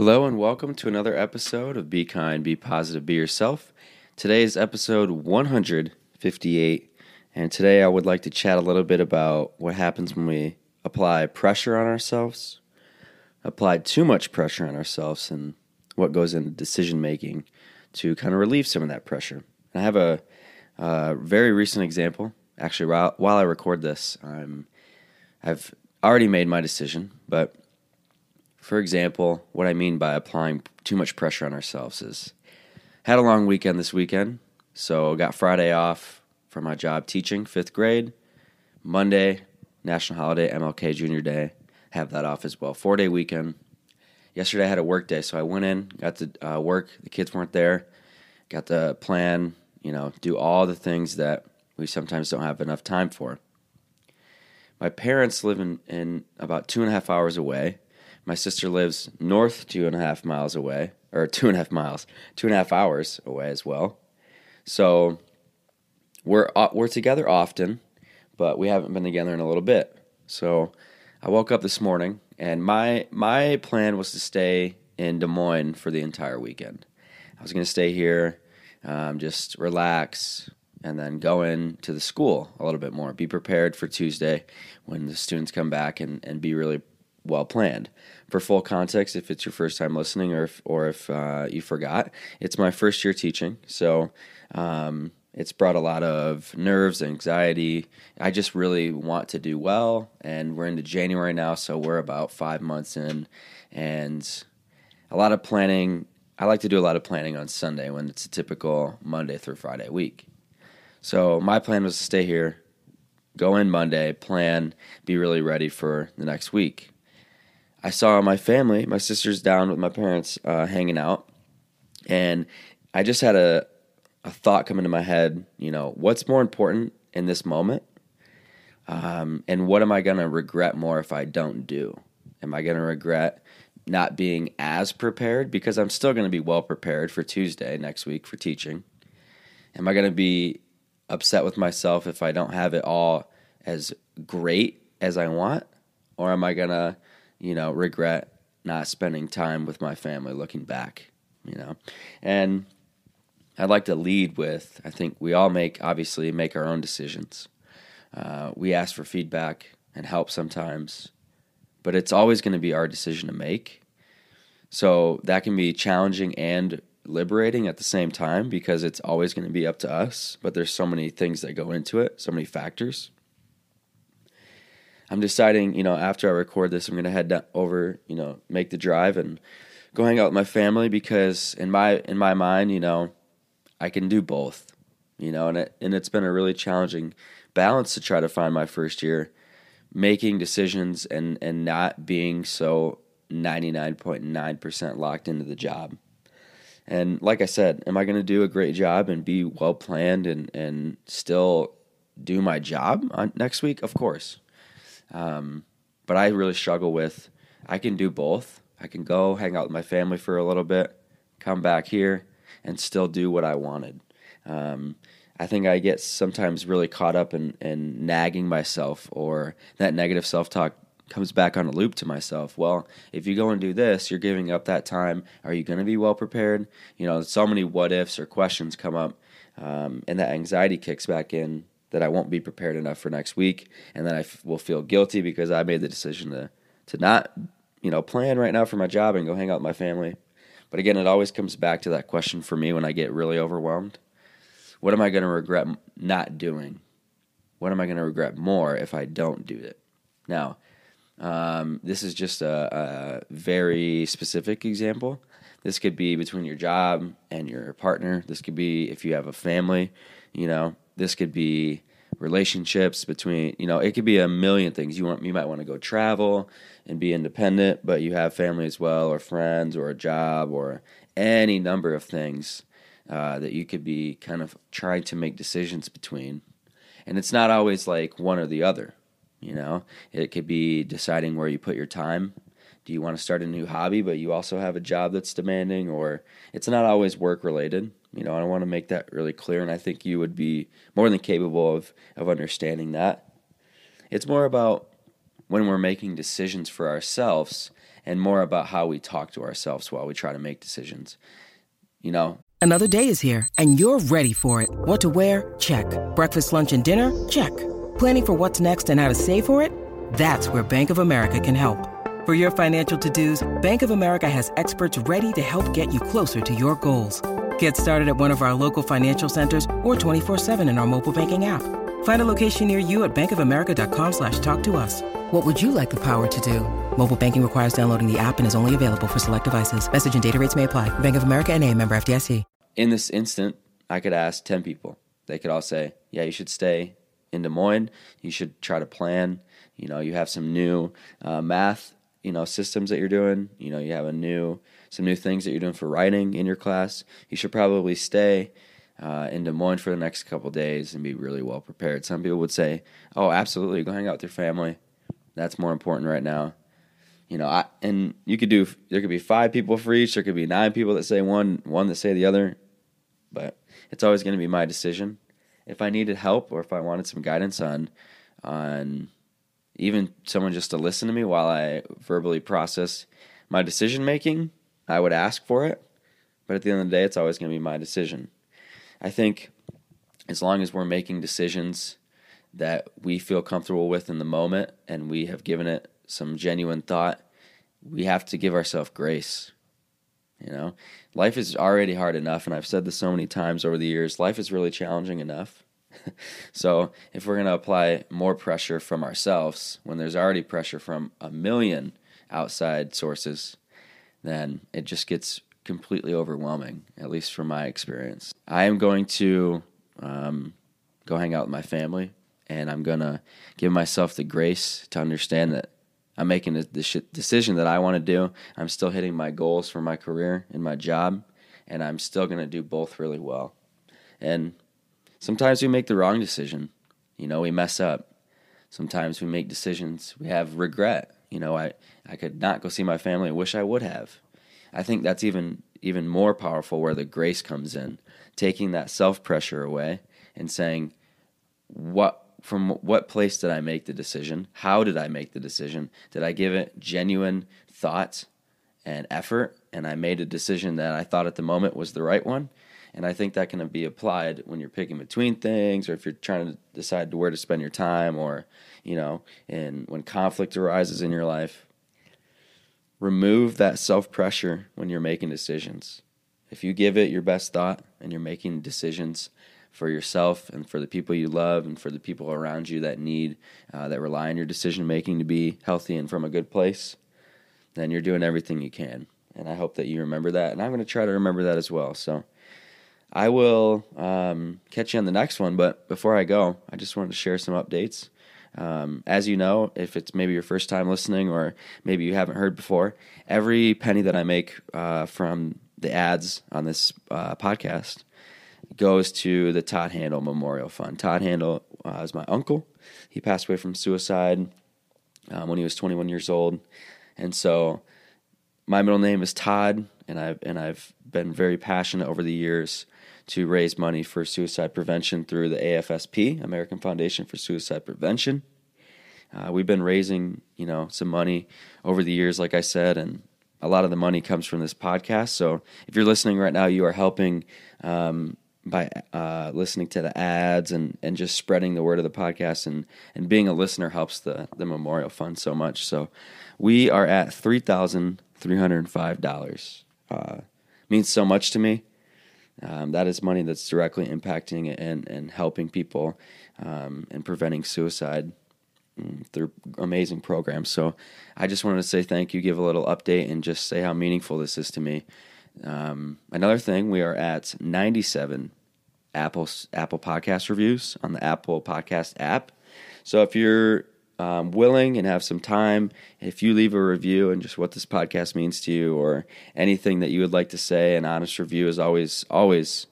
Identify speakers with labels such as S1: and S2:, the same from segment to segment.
S1: Hello and welcome to another episode of Be Kind, Be Positive, Be Yourself. Today is episode 158, and today I would like to chat a little bit about what happens when we apply pressure on ourselves, apply too much pressure on ourselves, and what goes into decision making to kind of relieve some of that pressure. And I have a, very recent example. Actually, while, while I record this, I'm I've already made my decision, but for example, what I mean by applying too much pressure on ourselves is had a long weekend this weekend, so got Friday off from my job teaching fifth grade. Monday, national holiday, MLK Junior Day, have that off as well. Four day weekend. Yesterday I had a work day, so I went in, got to uh, work. The kids weren't there. Got to plan, you know, do all the things that we sometimes don't have enough time for. My parents live in, in about two and a half hours away. My sister lives north two and a half miles away, or two and a half miles, two and a half hours away as well. So we're we're together often, but we haven't been together in a little bit. So I woke up this morning, and my my plan was to stay in Des Moines for the entire weekend. I was going to stay here, um, just relax, and then go into the school a little bit more. Be prepared for Tuesday when the students come back and, and be really well planned. For full context, if it's your first time listening or if, or if uh, you forgot, it's my first year teaching. So um, it's brought a lot of nerves, anxiety. I just really want to do well. And we're into January now, so we're about five months in. And a lot of planning. I like to do a lot of planning on Sunday when it's a typical Monday through Friday week. So my plan was to stay here, go in Monday, plan, be really ready for the next week. I saw my family, my sister's down with my parents uh, hanging out, and I just had a a thought come into my head. You know, what's more important in this moment, um, and what am I gonna regret more if I don't do? Am I gonna regret not being as prepared because I'm still gonna be well prepared for Tuesday next week for teaching? Am I gonna be upset with myself if I don't have it all as great as I want, or am I gonna you know, regret not spending time with my family looking back, you know. And I'd like to lead with I think we all make, obviously, make our own decisions. Uh, we ask for feedback and help sometimes, but it's always going to be our decision to make. So that can be challenging and liberating at the same time because it's always going to be up to us, but there's so many things that go into it, so many factors. I'm deciding, you know, after I record this, I'm going to head over, you know, make the drive and go hang out with my family because in my in my mind, you know, I can do both, you know, and it and it's been a really challenging balance to try to find my first year making decisions and and not being so 99.9% locked into the job. And like I said, am I going to do a great job and be well planned and and still do my job on next week? Of course. Um, but I really struggle with I can do both. I can go hang out with my family for a little bit, come back here, and still do what I wanted. Um, I think I get sometimes really caught up in, in nagging myself, or that negative self talk comes back on a loop to myself. Well, if you go and do this, you're giving up that time. Are you going to be well prepared? You know, so many what ifs or questions come up, um, and that anxiety kicks back in that I won't be prepared enough for next week, and then I f- will feel guilty because I made the decision to to not, you know, plan right now for my job and go hang out with my family. But again, it always comes back to that question for me when I get really overwhelmed. What am I going to regret not doing? What am I going to regret more if I don't do it? Now, um, this is just a, a very specific example. This could be between your job and your partner. This could be if you have a family, you know, this could be relationships between you know it could be a million things. You want you might want to go travel and be independent but you have family as well or friends or a job or any number of things uh, that you could be kind of trying to make decisions between. And it's not always like one or the other you know? It could be deciding where you put your time. Do you want to start a new hobby but you also have a job that's demanding or it's not always work related you know, I want to make that really clear, and I think you would be more than capable of, of understanding that. It's more about when we're making decisions for ourselves and more about how we talk to ourselves while we try to make decisions. You know,
S2: Another day is here, and you're ready for it. What to wear? Check. Breakfast, lunch, and dinner? Check. Planning for what's next and how to save for it? That's where Bank of America can help. For your financial to dos, Bank of America has experts ready to help get you closer to your goals. Get started at one of our local financial centers or 24-7 in our mobile banking app. Find a location near you at bankofamerica.com slash talk to us. What would you like the power to do? Mobile banking requires downloading the app and is only available for select devices. Message and data rates may apply. Bank of America and a member FDIC.
S1: in this instant, I could ask 10 people. They could all say, yeah, you should stay in Des Moines. You should try to plan. You know, you have some new uh, math, you know, systems that you're doing. You know, you have a new, some new things that you're doing for writing in your class. You should probably stay uh, in Des Moines for the next couple days and be really well prepared. Some people would say, oh, absolutely, go hang out with your family. That's more important right now you know, I, and you could do there could be five people for each, there could be nine people that say one, one that say the other, but it's always going to be my decision. If I needed help or if I wanted some guidance on, on even someone just to listen to me while I verbally process my decision making, I would ask for it. But at the end of the day, it's always going to be my decision. I think as long as we're making decisions that we feel comfortable with in the moment and we have given it some genuine thought, we have to give ourselves grace. You know, life is already hard enough, and I've said this so many times over the years life is really challenging enough. so, if we're going to apply more pressure from ourselves when there's already pressure from a million outside sources, then it just gets completely overwhelming, at least from my experience. I am going to um, go hang out with my family, and I'm going to give myself the grace to understand that I'm making a decision that I want to do. I'm still hitting my goals for my career and my job, and I'm still going to do both really well. And sometimes we make the wrong decision. You know, we mess up. Sometimes we make decisions we have regret. You know, I, I could not go see my family. I wish I would have. I think that's even even more powerful where the grace comes in, taking that self pressure away and saying, what from what place did I make the decision? How did I make the decision? Did I give it genuine thought and effort? And I made a decision that I thought at the moment was the right one. And I think that can be applied when you're picking between things, or if you're trying to decide where to spend your time, or you know, and when conflict arises in your life. Remove that self pressure when you're making decisions. If you give it your best thought and you're making decisions for yourself and for the people you love and for the people around you that need, uh, that rely on your decision making to be healthy and from a good place, then you're doing everything you can. And I hope that you remember that. And I'm going to try to remember that as well. So I will um, catch you on the next one. But before I go, I just wanted to share some updates. Um, as you know, if it's maybe your first time listening or maybe you haven't heard before, every penny that I make uh, from the ads on this uh, podcast goes to the Todd Handel Memorial Fund. Todd Handel uh, is my uncle. He passed away from suicide um, when he was 21 years old, and so my middle name is Todd, and I've and I've been very passionate over the years to raise money for suicide prevention through the AFSP, American Foundation for Suicide Prevention. Uh, we've been raising, you know, some money over the years, like I said, and a lot of the money comes from this podcast. So if you're listening right now, you are helping um, by uh, listening to the ads and, and just spreading the word of the podcast and, and being a listener helps the, the memorial fund so much. So we are at $3,305. Uh, means so much to me. Um, that is money that's directly impacting and, and helping people um, and preventing suicide mm, through amazing programs. So I just wanted to say thank you, give a little update, and just say how meaningful this is to me. Um, another thing, we are at 97 Apple Apple Podcast reviews on the Apple Podcast app. So if you're um, willing and have some time, if you leave a review and just what this podcast means to you, or anything that you would like to say, an honest review is always always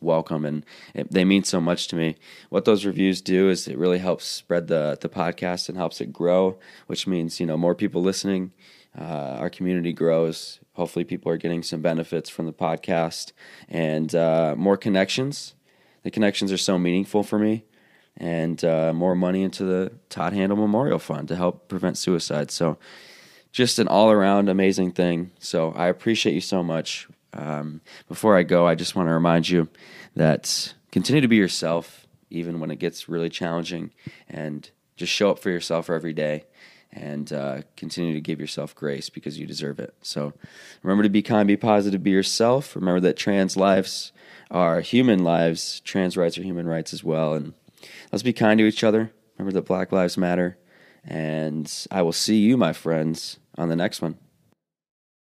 S1: welcome, and it, they mean so much to me. What those reviews do is it really helps spread the the podcast and helps it grow, which means you know more people listening. Uh, our community grows. Hopefully, people are getting some benefits from the podcast and uh, more connections. The connections are so meaningful for me, and uh, more money into the Todd Handel Memorial Fund to help prevent suicide. So, just an all around amazing thing. So I appreciate you so much. Um, before I go, I just want to remind you that continue to be yourself, even when it gets really challenging, and just show up for yourself every day and uh, continue to give yourself grace because you deserve it. So remember to be kind, be positive, be yourself. Remember that trans lives are human lives, trans rights are human rights as well. And let's be kind to each other. Remember that Black Lives Matter. And I will see you, my friends, on the next one.